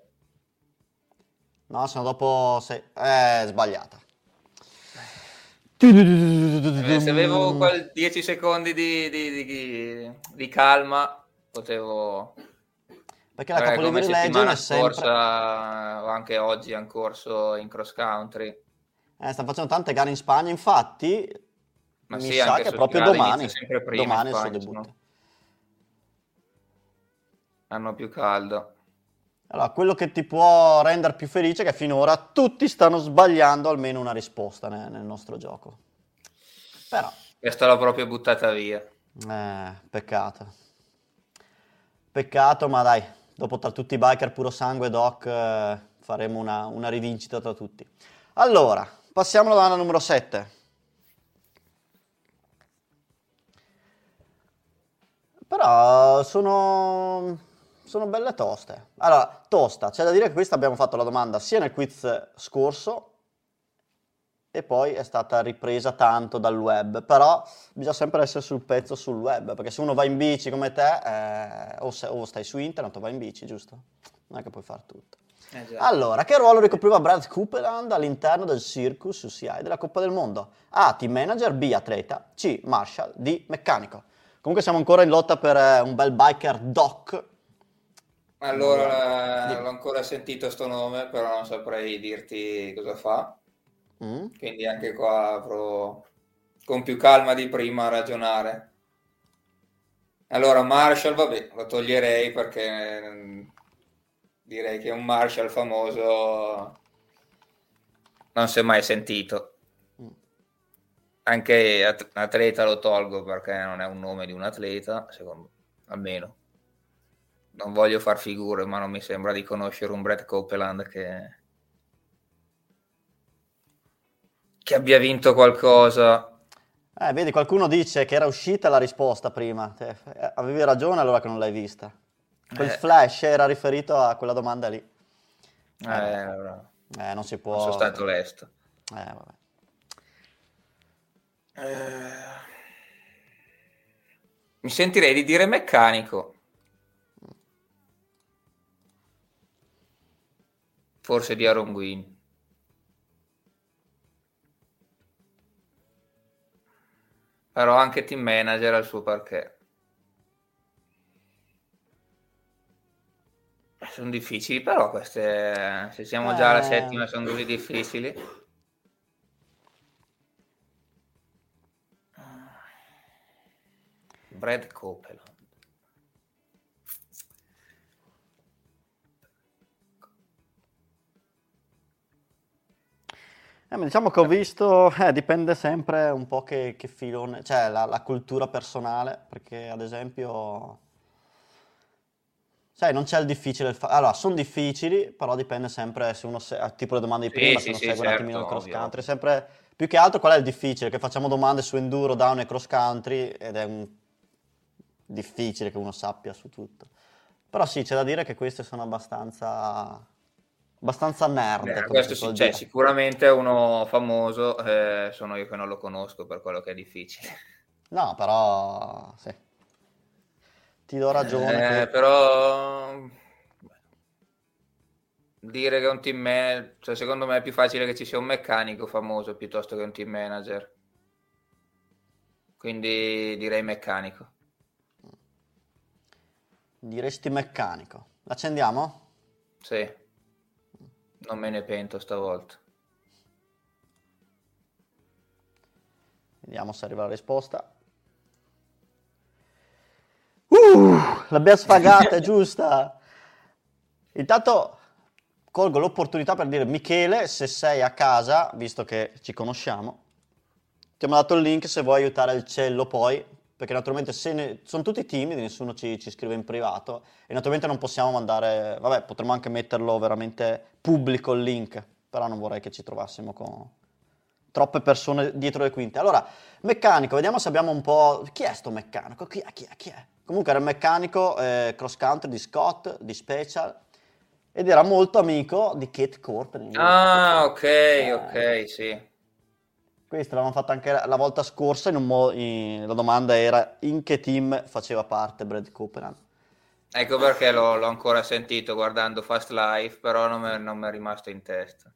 No, sono dopo... Sei... Eh, sbagliata. Eh, Se avevo quel 10 secondi di, di- di- di calma, potevo... Perché la Capoliveri Legion settimana è sempre... scorsa o anche oggi hanno corso in cross country. Eh, stanno facendo tante gare in Spagna, infatti Ma mi sì, sa che proprio domani, prima domani è il suo Spagna, debutto. no? Hanno più caldo. Allora, quello che ti può rendere più felice è che finora tutti stanno sbagliando almeno una risposta ne- nel, nostro gioco. Però, Questa l'ho proprio buttata via. eh, peccato. Peccato, ma dai, dopo tra tutti i biker puro sangue doc eh, faremo una, una rivincita tra tutti. Allora, passiamo alla domanda numero 7. Però sono, sono belle toste. Allora, tosta, c'è da dire che questa abbiamo fatto la domanda sia nel quiz scorso e poi è stata ripresa tanto dal web, però bisogna sempre essere sul pezzo sul web, perché se uno va in bici come te, eh, o, se- o stai su internet o vai in bici, giusto? Non è che puoi fare tutto. Eh. Allora, che ruolo ricopriva Brad Copeland all'interno del Circus UCI della Coppa del Mondo? A. Team manager, B. Atleta, C. Marshall, D. Meccanico. Comunque siamo ancora in lotta per eh, un bel biker doc. Allora, Dimmi. l'ho ancora sentito sto nome, però non saprei dirti cosa fa. Mm? Quindi anche qua avrò con più calma di prima a ragionare. Allora, Marshall, vabbè, lo toglierei perché mm, direi che un Marshall famoso non si è mai sentito. Mm. Anche at- atleta lo tolgo perché non è un nome di un atleta, secondo almeno. Non voglio far figure, ma non mi sembra di conoscere un Brett Copeland che che abbia vinto qualcosa. Eh, vedi, qualcuno dice che era uscita la risposta prima. Te- eh, avevi ragione allora che non l'hai vista. Quel Eh. flash era riferito a quella domanda lì. Eh, allora, Eh, non si può... non sono stato lesto. Eh, vabbè. Eh, Mi sentirei di dire meccanico. Forse di Aaron Gwyn. Però anche team manager al suo perché. Sono difficili, però queste, se siamo già alla Eh. settima, sono così difficili. Brad Copeland. Eh, diciamo che ho visto, eh, dipende sempre un po' che, che filone, cioè la, la cultura personale, perché ad esempio Sai, non c'è il difficile. il fa- allora, sono difficili, però dipende sempre se uno se- tipo le domande di Sì, prima, sì, se uno sì, segue un certo, attimino il cross ovvio. country. Sempre più che altro qual è il difficile? Che facciamo domande su enduro, down e cross country ed è un difficile che uno sappia su tutto. Però sì, c'è da dire che queste sono abbastanza abbastanza nerd, Beh, questo sì, cioè, sicuramente uno famoso, eh, sono io che non lo conosco per quello che è difficile. No, però sì. Ti do ragione Eh, che però dire che un team manager, cioè, secondo me è più facile che ci sia un meccanico famoso piuttosto che un team manager. Quindi direi meccanico. diresti meccanico. L'accendiamo? Sì, non me ne pento stavolta. Vediamo se arriva la risposta. Uh, l'abbiamo sfagata, è giusta. Intanto colgo l'opportunità per dire Michele, se sei a casa, visto che ci conosciamo, ti abbiamo dato il link se vuoi aiutare il cello poi, perché naturalmente se ne- sono tutti timidi, nessuno ci, ci scrive in privato e naturalmente non possiamo mandare, vabbè, potremmo anche metterlo veramente pubblico il link, però non vorrei che ci trovassimo con troppe persone dietro le quinte. Allora, meccanico, vediamo se abbiamo un po'... Chi è sto meccanico? Chi è? Chi è? Chi è? Comunque era il meccanico eh, cross country di Scott, di Special, ed era molto amico di Kate Courtney. Ah, ok, Eh, ok, sì. Questa l'avevamo fatta anche la volta scorsa, in un mo- in- la domanda era in che team faceva parte Brad Copeland. Ecco perché l'ho, l'ho ancora sentito guardando Fast Life, però non mi non mi è rimasto in testa.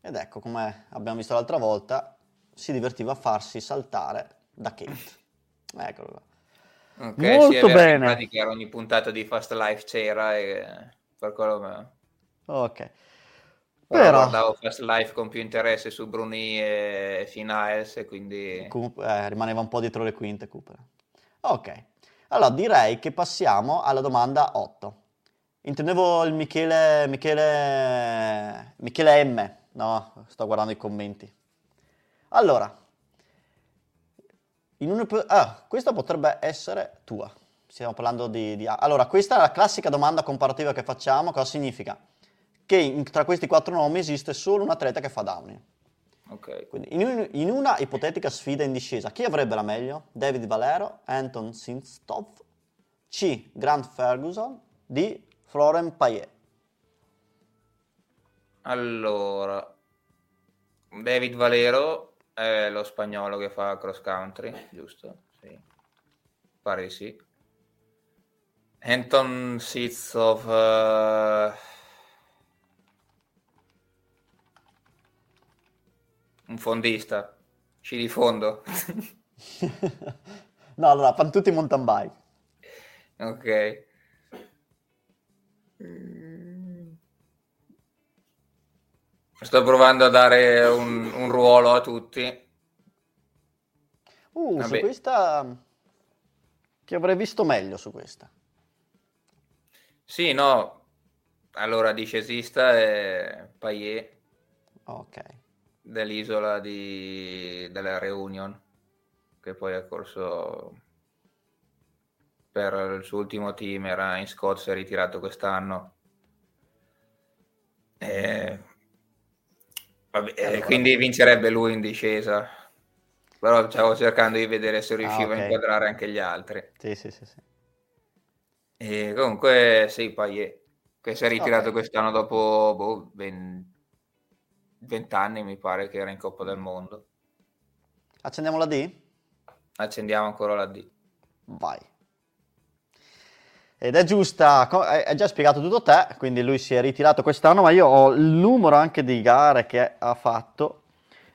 Ed ecco, come abbiamo visto l'altra volta, si divertiva a farsi saltare da Kate. Eccolo qua. Ok, Molto sì, bene. In pratica ogni puntata di Fast Life c'era e per quello me... Ok. Però Però, guardavo Fast Life con più interesse su Bruni e Finales e quindi... eh, rimaneva un po' dietro le quinte Cooper. Ok, allora direi che passiamo alla domanda 8. Intendevo il Michele, Michele, Michele M. No, sto guardando i commenti. Allora, in un, ah, questa potrebbe essere tua. Stiamo parlando di, di... Allora, questa è la classica domanda comparativa che facciamo. Cosa significa? Che in- tra questi quattro nomi esiste solo un atleta che fa downhill. Ok. Quindi in, un- in una ipotetica sfida in discesa, chi avrebbe la meglio? David Valero, Anton Sinstov, C. Grant Ferguson, D. Florent Payet. Allora, David Valero è lo spagnolo che fa cross country, giusto? Sì. Pare di sì. Anton Sitsov eh, un fondista, di fondo. no, allora, fanno tutti mountain bike. ok. Sto provando a dare un, un ruolo a tutti. Uh, su Vabbè. questa... Che avrei visto meglio su questa. Sì, no. Allora, discesista è Payet Ok. dell'isola di... della Reunion, che poi ha corso per il suo ultimo team, era in Scozia, è ritirato quest'anno. E... vabbè, Allora. quindi vincerebbe lui in discesa. Però stavo cercando di vedere se Ah, riuscivo ok. a inquadrare anche gli altri. Sì, sì, sì, sì. E comunque sì, Payet, che si è ritirato Ok. quest'anno dopo boh, 20 anni, mi pare che era in Coppa del Mondo. Accendiamo la D? Accendiamo ancora la D. Vai. Ed è giusta, hai già spiegato tutto te, quindi lui si è ritirato quest'anno, ma io ho il numero anche di gare che ha fatto.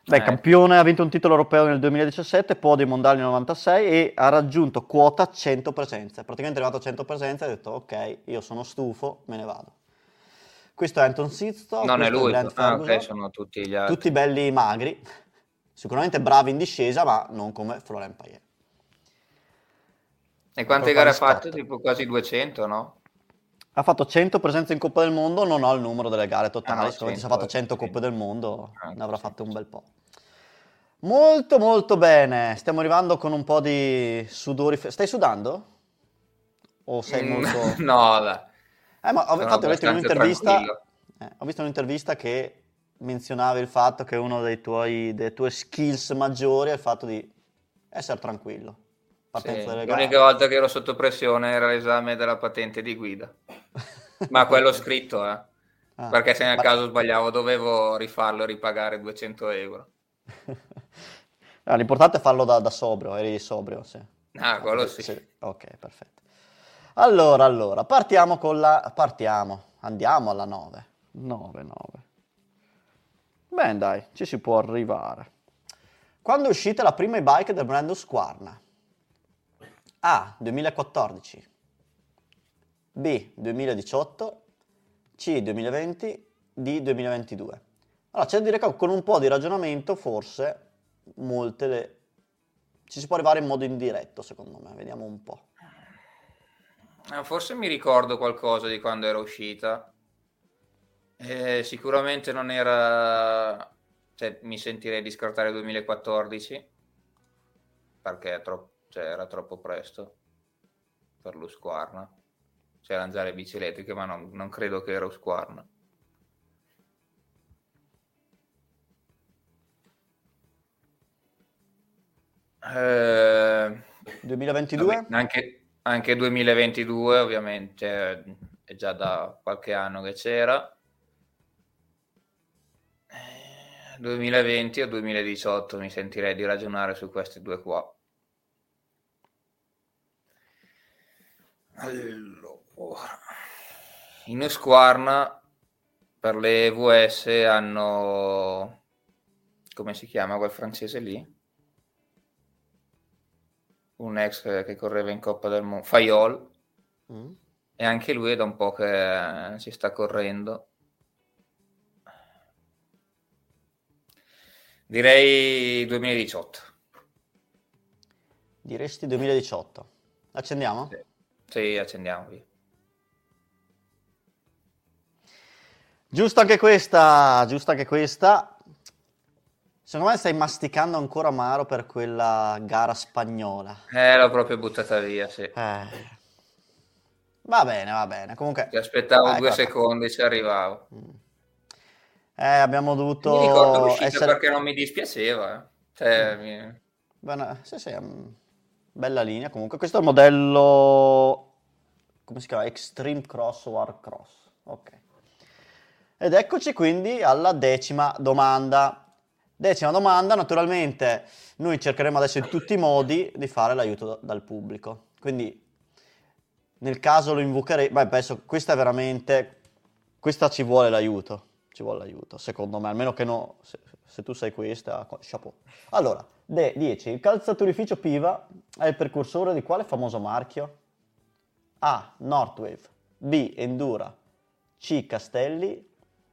Beh, Eh. campione, ha vinto un titolo europeo nel 2017, podio mondiali nel 96 e ha raggiunto quota 100 presenze. Praticamente è arrivato a 100 presenze e ha detto ok, io sono stufo, me ne vado. Questo è Anton Sizzo, non è lui, Grant ah, ok, Ferguson. sono tutti gli altri. tutti belli magri, sicuramente bravi in discesa, ma non come Florent Payet. E quante gare ha fatto? Tipo quasi 200, no? Ha fatto 100 presenze in Coppa del Mondo, non ho il numero delle gare totali, Ah, se ha 100, fatto 100 sì. Coppe del Mondo Ah, ne avrà fatte un bel po'. Molto molto bene, stiamo arrivando con un po' di sudori. Stai sudando? O sei Mm, molto... No, dai. Eh, ma ho, infatti ho tranquillo. eh, ho visto un'intervista che menzionava il fatto che uno dei tuoi, delle tue skills maggiori è il fatto di essere tranquillo. Sì, L'unica volta che ero sotto pressione era l'esame della patente di guida. Ma quello scritto, eh. Ah, Perché se nel ma- caso sbagliavo dovevo rifarlo e ripagare 200 euro. Ah, l'importante è farlo da, da sobrio, eri sobrio, sì. Ah, quello sì. Ok, perfetto. Allora, allora, partiamo con la... partiamo, andiamo alla 9. 9, 9. Bene, dai, ci si può arrivare. Quando è uscita la prima e-bike del brand Husqvarna? A. 2014 B. 2018 C. 2020 D. 2022 Allora, c'è da dire che con un po' di ragionamento forse molte le... ci si può arrivare in modo indiretto secondo me, vediamo un po'. Eh, Forse mi ricordo qualcosa di quando era uscita. Eh, sicuramente non era... Cioè, mi sentirei di scartare 2014 perché è tro- cioè, era troppo presto per lo Squarna. C'erano già le bici elettriche, ma non, non credo che era Husqvarna. Eh, 2022? Vabbè, anche, anche 2022 ovviamente cioè, è già da qualche anno che c'era Eh, 2020 o 2018 mi sentirei di ragionare su questi due qua allora in Husqvarna per le VS hanno come si chiama quel francese lì un ex che correva in Coppa del Mondo, Faiol, Mm. e anche lui è da un po' che ci sta correndo. Direi 2018. Diresti 2018. Accendiamo? Sì, Sì, accendiamo via. Giusta anche questa, giusta anche questa. Secondo me stai masticando ancora amaro per quella gara spagnola. Eh, l'ho proprio buttata via, sì. Eh. Va bene, va bene. Comunque, Ti aspettavo Ecco, due ecco. secondi ci arrivavo. eh, abbiamo dovuto Mi ricordo l'uscita essere... perché non mi dispiaceva. eh. Cioè, Mm. mi- Bene, sì, sì, mm, bella linea comunque. Questo è il modello, come si chiama? Extreme Cross War Cross. Ok. Ed eccoci quindi alla decima domanda. Decima domanda, naturalmente noi cercheremo adesso in tutti i modi di fare l'aiuto da- dal pubblico. Quindi nel caso lo invocheremo, beh, penso questa è veramente, questa ci vuole l'aiuto, ci vuole l'aiuto, secondo me, almeno che no, se, se tu sai questa, chapeau. Allora, De, 10. Il calzaturificio Piva è il precursore di quale famoso marchio? A. Northwave B. Endura C. Castelli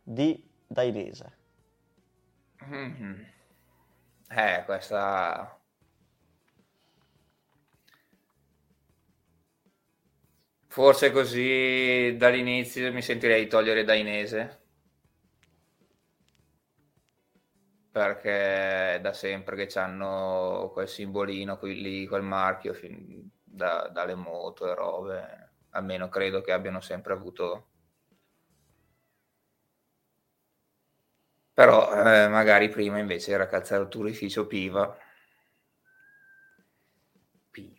D. Dainese Mhm. Eh, questa... Forse così dall'inizio mi sentirei togliere Dainese. Perché è da sempre che hanno quel simbolino, quel, lì, quel marchio da- dalle moto e robe. Almeno credo che abbiano sempre avuto Però eh, magari prima invece era calzaturificio Piva. Piva.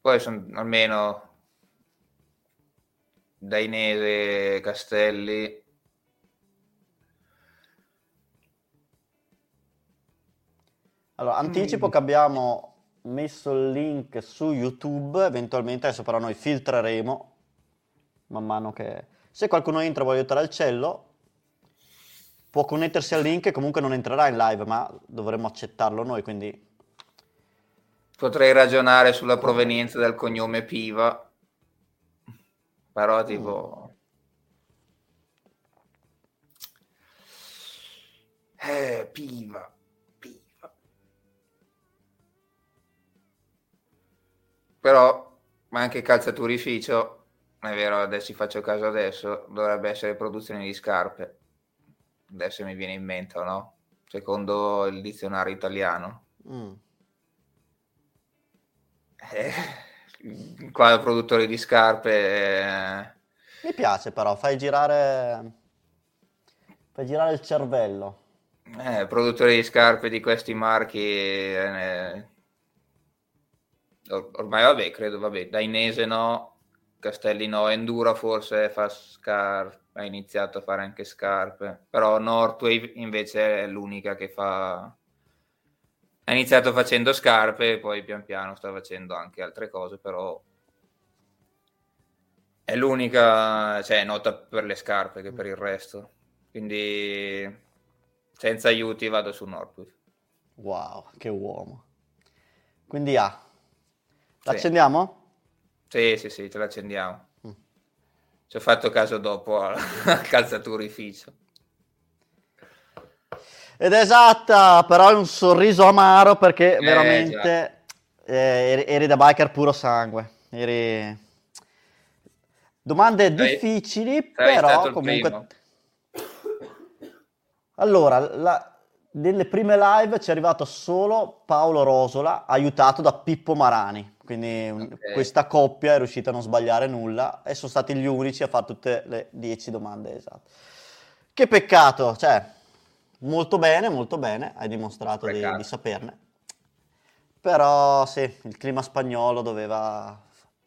Poi sono almeno Dainese, Castelli. Allora, anticipo che abbiamo messo il link su YouTube, eventualmente adesso però noi filtreremo man mano che... Se qualcuno entra e vuole aiutare al cello, può connettersi al link e comunque non entrerà in live, ma dovremmo accettarlo noi, quindi... Potrei ragionare sulla provenienza del cognome Piva. Però tipo... Eh, Piva. Piva. Però ma anche calzaturificio, è vero, adesso ci faccio caso adesso, dovrebbe essere produzione di scarpe. Adesso mi viene in mente, o no? Secondo il dizionario italiano. mm, Eh, qua produttori di scarpe. Eh... Mi piace però, fai girare, fai girare il cervello. Eh, produttori di scarpe di questi marchi. Eh, ormai vabbè, credo, vabbè, da Inese no, Castelli no, Endura forse fa scarpe, ha iniziato a fare anche scarpe, però Northwave invece è l'unica che fa ha iniziato facendo scarpe, poi pian piano sta facendo anche altre cose, però è l'unica, cioè nota per le scarpe che per il resto. Quindi senza aiuti vado su Northwood. Wow, che uomo. Quindi A. Ah, l'accendiamo? Sì, sì, sì, ce l'accendiamo. Mm. Ci ho fatto caso dopo al calzaturificio. Ed è esatta, però è un sorriso amaro perché eh, veramente eh, eri, eri, da biker puro sangue. Eri... Domande difficili, Sei però comunque... Primo. Allora, la... nelle prime live ci è arrivato solo Paolo Rosola, aiutato da Pippo Marani. Quindi okay. questa coppia è riuscita a non sbagliare nulla e sono stati gli unici a fare tutte le 10 domande esatte. Che peccato, cioè Molto bene, molto bene, hai dimostrato di, di, saperne. Però sì, il clima spagnolo doveva...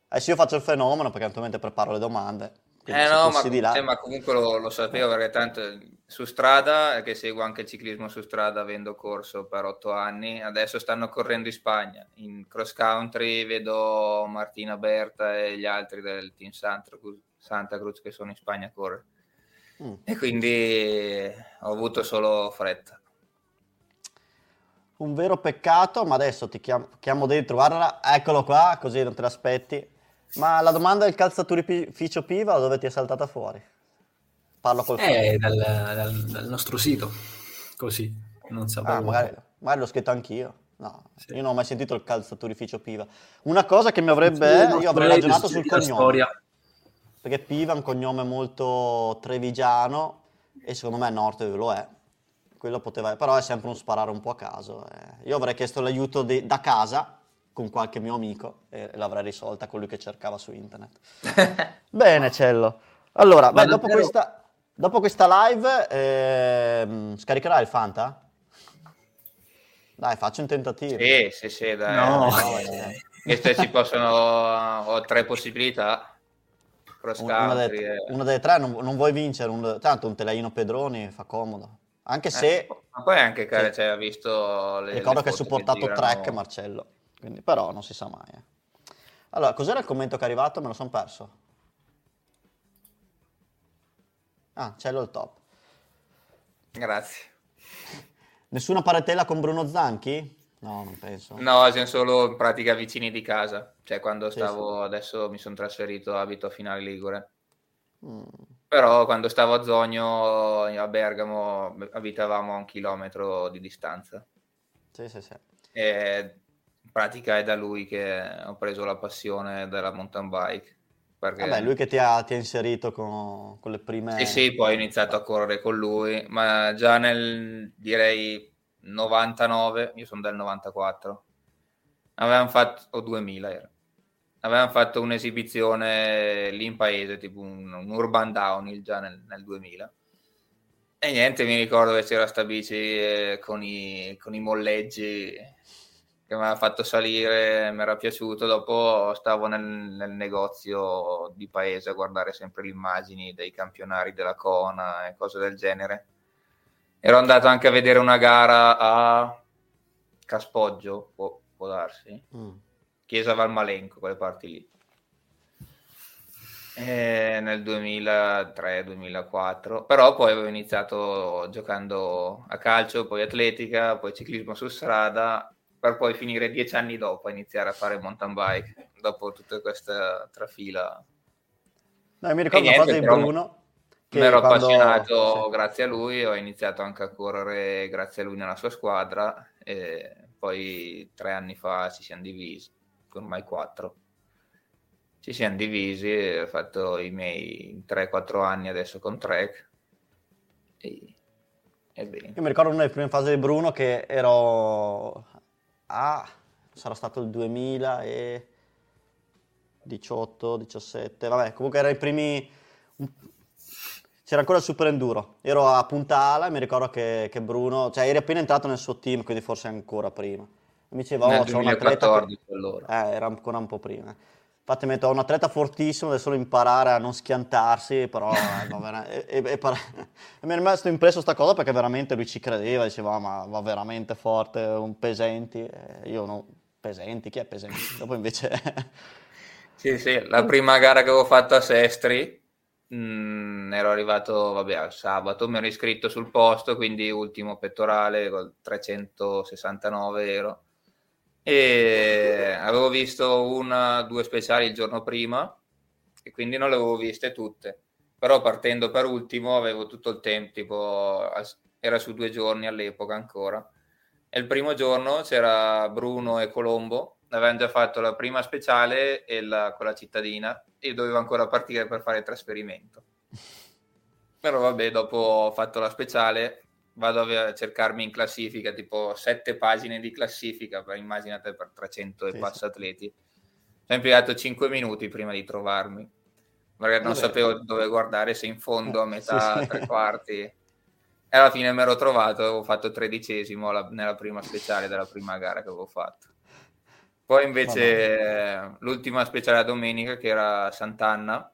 Adesso io faccio il fenomeno perché attualmente preparo le domande. Eh no, ma, cioè, ma, comunque lo, lo, sapevo perché tanto su strada, che seguo anche il ciclismo su strada avendo corso per otto anni, adesso stanno correndo in Spagna. In cross country vedo Martina Berta e gli altri del team Santa Cruz, Santa Cruz che sono in Spagna a correre. Mm. E quindi ho avuto solo fretta. Un vero peccato, ma adesso ti chiamo, chiamo dentro, guarda, eccolo qua, così non te l'aspetti. Ma la domanda del calzaturificio Piva dove ti è saltata fuori? Parlo col Eh, dal, dal, dal, nostro sito, così, non sapevo. Ah, magari, magari l'ho scritto anch'io. No, sì. io non ho mai sentito il calzaturificio Piva. Una cosa che mi avrebbe... Io avrei ragionato sul cognome. Storia perché Piva è un cognome molto trevigiano e secondo me Norte lo è. Quello poteva, però è sempre un sparare un po' a caso. Eh. Io avrei chiesto l'aiuto di, da casa con qualche mio amico e l'avrei risolta con lui che cercava su internet. Bene, Cello. Allora, beh, dopo, questa, dopo, questa, live eh, scaricherai il Fanta? Dai, faccio un tentativo. Sì, sì, sì, dai. No. no Queste ci possono... ho tre possibilità una, delle, una delle tre non, non vuoi vincere, un, tanto un telaino Pedroni fa comodo. Anche se... Eh, ma poi anche che cioè, ha visto le Ricordo le che ha supportato girano... Trek Marcello, quindi, però non si sa mai. Eh. Allora, cos'era il commento che è arrivato? Me lo sono perso. Ah, Cello il top. Grazie. Nessuna paretella con Bruno Zanchi? No, non penso. No, siamo solo in pratica vicini di casa. Cioè, quando stavo, sì, adesso mi sono trasferito, abito a Finale Ligure. Mm. Però quando stavo a Zogno, a Bergamo, abitavamo a un chilometro di distanza. Sì, sì, sì. E in pratica è da lui che ho preso la passione della mountain bike. Perché... Vabbè, lui che ti ha, ti ha inserito con, con, le prime... Sì, sì, poi ho iniziato a correre con lui, ma già nel, direi, 99, io sono del 94, avevamo fatto, o 2000 era, avevamo fatto un'esibizione lì in paese, tipo un, un urban downhill già nel, nel 2000. E niente, mi ricordo che c'era sta bici eh, con, i, con i molleggi che mi aveva fatto salire, mi era piaciuto. Dopo stavo nel, nel, negozio di paese a guardare sempre le immagini dei campionari della Kona e cose del genere ero andato anche a vedere una gara a Caspoggio, può, può darsi. Mm. Chiesa Valmalenco, quelle parti lì. E nel 2003-2004, però poi avevo iniziato giocando a calcio, poi atletica, poi ciclismo su strada, per poi finire dieci anni dopo a iniziare a fare mountain bike, dopo tutta questa trafila. No, mi ricordo una cosa di Bruno, mi ero quando... appassionato sì. grazie a lui, ho iniziato anche a correre grazie a lui nella sua squadra e poi tre anni fa ci siamo divisi, ormai quattro. Ci siamo divisi, ho fatto i miei 3-4 anni adesso con Trek e. Io mi ricordo una delle prime fasi di Bruno che ero a... sarà stato il 2000 e... 18, 17, vabbè, comunque era i primi... C'era ancora il super enduro, ero a Punta Ala, mi ricordo che, che Bruno, cioè eri appena entrato nel suo team, quindi forse ancora prima. Mi diceva, oh, c'è un atleta... Che... Eh, era ancora un po' prima. Infatti metto un atleta fortissimo, deve solo imparare a non schiantarsi, però eh, no, e, e, e, e, mi è rimasto impresso questa cosa perché veramente lui ci credeva, diceva oh, ma va veramente forte, un Pesenti, io no, Pesenti, chi è Pesenti? Dopo invece... sì, sì, la prima gara che avevo fatto a Sestri, mh, mm, ero arrivato, vabbè, al sabato, mi ero iscritto sul posto, quindi ultimo pettorale, col 369 ero e avevo visto una, due speciali il giorno prima e quindi non le avevo viste tutte. Però partendo per ultimo avevo tutto il tempo, tipo era su due giorni all'epoca ancora. E il primo giorno c'era Bruno e Colombo, avevano già fatto la prima speciale e la, quella cittadina e dovevo ancora partire per fare il trasferimento. Però vabbè, dopo ho fatto la speciale, vado a cercarmi in classifica, tipo sette pagine di classifica, per, immaginate per 300 sì, e passa atleti. Ho impiegato 5 minuti prima di trovarmi, perché non Vabbè. sapevo dove guardare, se in fondo, a eh, metà, sì, tre quarti. E alla fine mi ero trovato, avevo fatto tredicesimo la, nella prima speciale della prima gara che avevo fatto. Poi invece Vabbè. l'ultima speciale a domenica, che era Sant'Anna,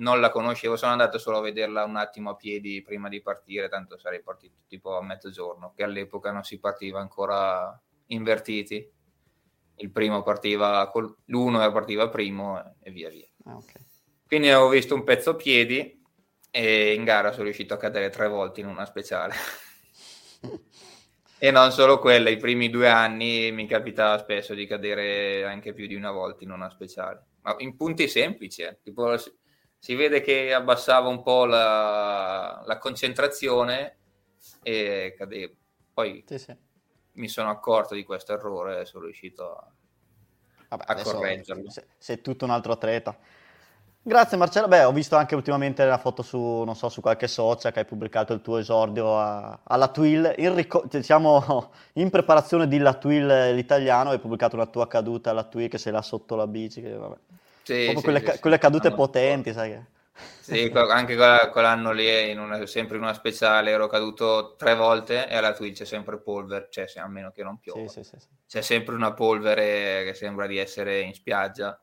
non la conoscevo, sono andato solo a vederla un attimo a piedi prima di partire, tanto sarei partito tipo a mezzogiorno, che all'epoca non si partiva ancora invertiti. Il primo partiva, col, l'uno partiva primo e via via. Ah, okay. Quindi avevo visto un pezzo a piedi e in gara sono riuscito a cadere tre volte in una speciale. e non solo quella, i primi due anni mi capitava spesso di cadere anche più di una volta in una speciale. Ma in punti semplici, eh. tipo si vede che abbassava un po' la, la concentrazione e cadevo. Poi sì, sì. mi sono accorto di questo errore e sono riuscito a, Vabbè, a correggerlo. Sei, sei tutto un altro atleta. Grazie Marcello, beh ho visto anche ultimamente la foto su, non so, su qualche social che hai pubblicato il tuo esordio a, alla Twill, in, ric- diciamo, in preparazione di La Twill l'italiano, hai pubblicato una tua caduta alla Twill che sei là sotto la bici, che vabbè. Sì, sì, quelle, sì, quelle, cadute potenti, sai che... Sì, anche quell'anno lì, in una, sempre in una speciale, ero caduto tre volte e alla Twitch c'è sempre polvere, cioè a meno che non piova. C'è sempre una polvere che sembra di essere in spiaggia.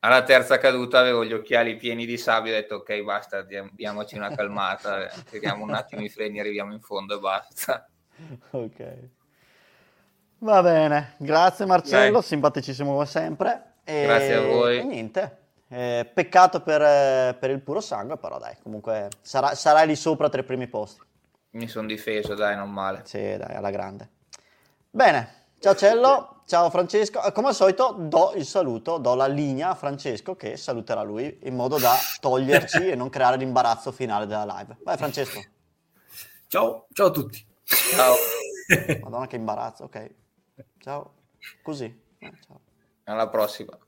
Alla terza caduta avevo gli occhiali pieni di sabbia ho detto ok basta, diamoci una calmata, tiriamo un attimo i freni, arriviamo in fondo e basta. Ok. Va bene, grazie Marcello, Dai. simpaticissimo come sempre. E, Grazie a voi. E niente. Eh, peccato per, per, il puro sangue, però dai, comunque sarà, sarai lì sopra tra i primi posti. Mi sono difeso, dai, non male. Sì, dai, alla grande. Bene, ciao Cello, ciao Francesco. Eh, come al solito do il saluto, do la linea a Francesco che saluterà lui in modo da toglierci e non creare l'imbarazzo finale della live. Vai Francesco. Ciao, ciao a tutti. Ciao. Madonna che imbarazzo, ok. Ciao. Così. Eh, ciao. Alla prossima.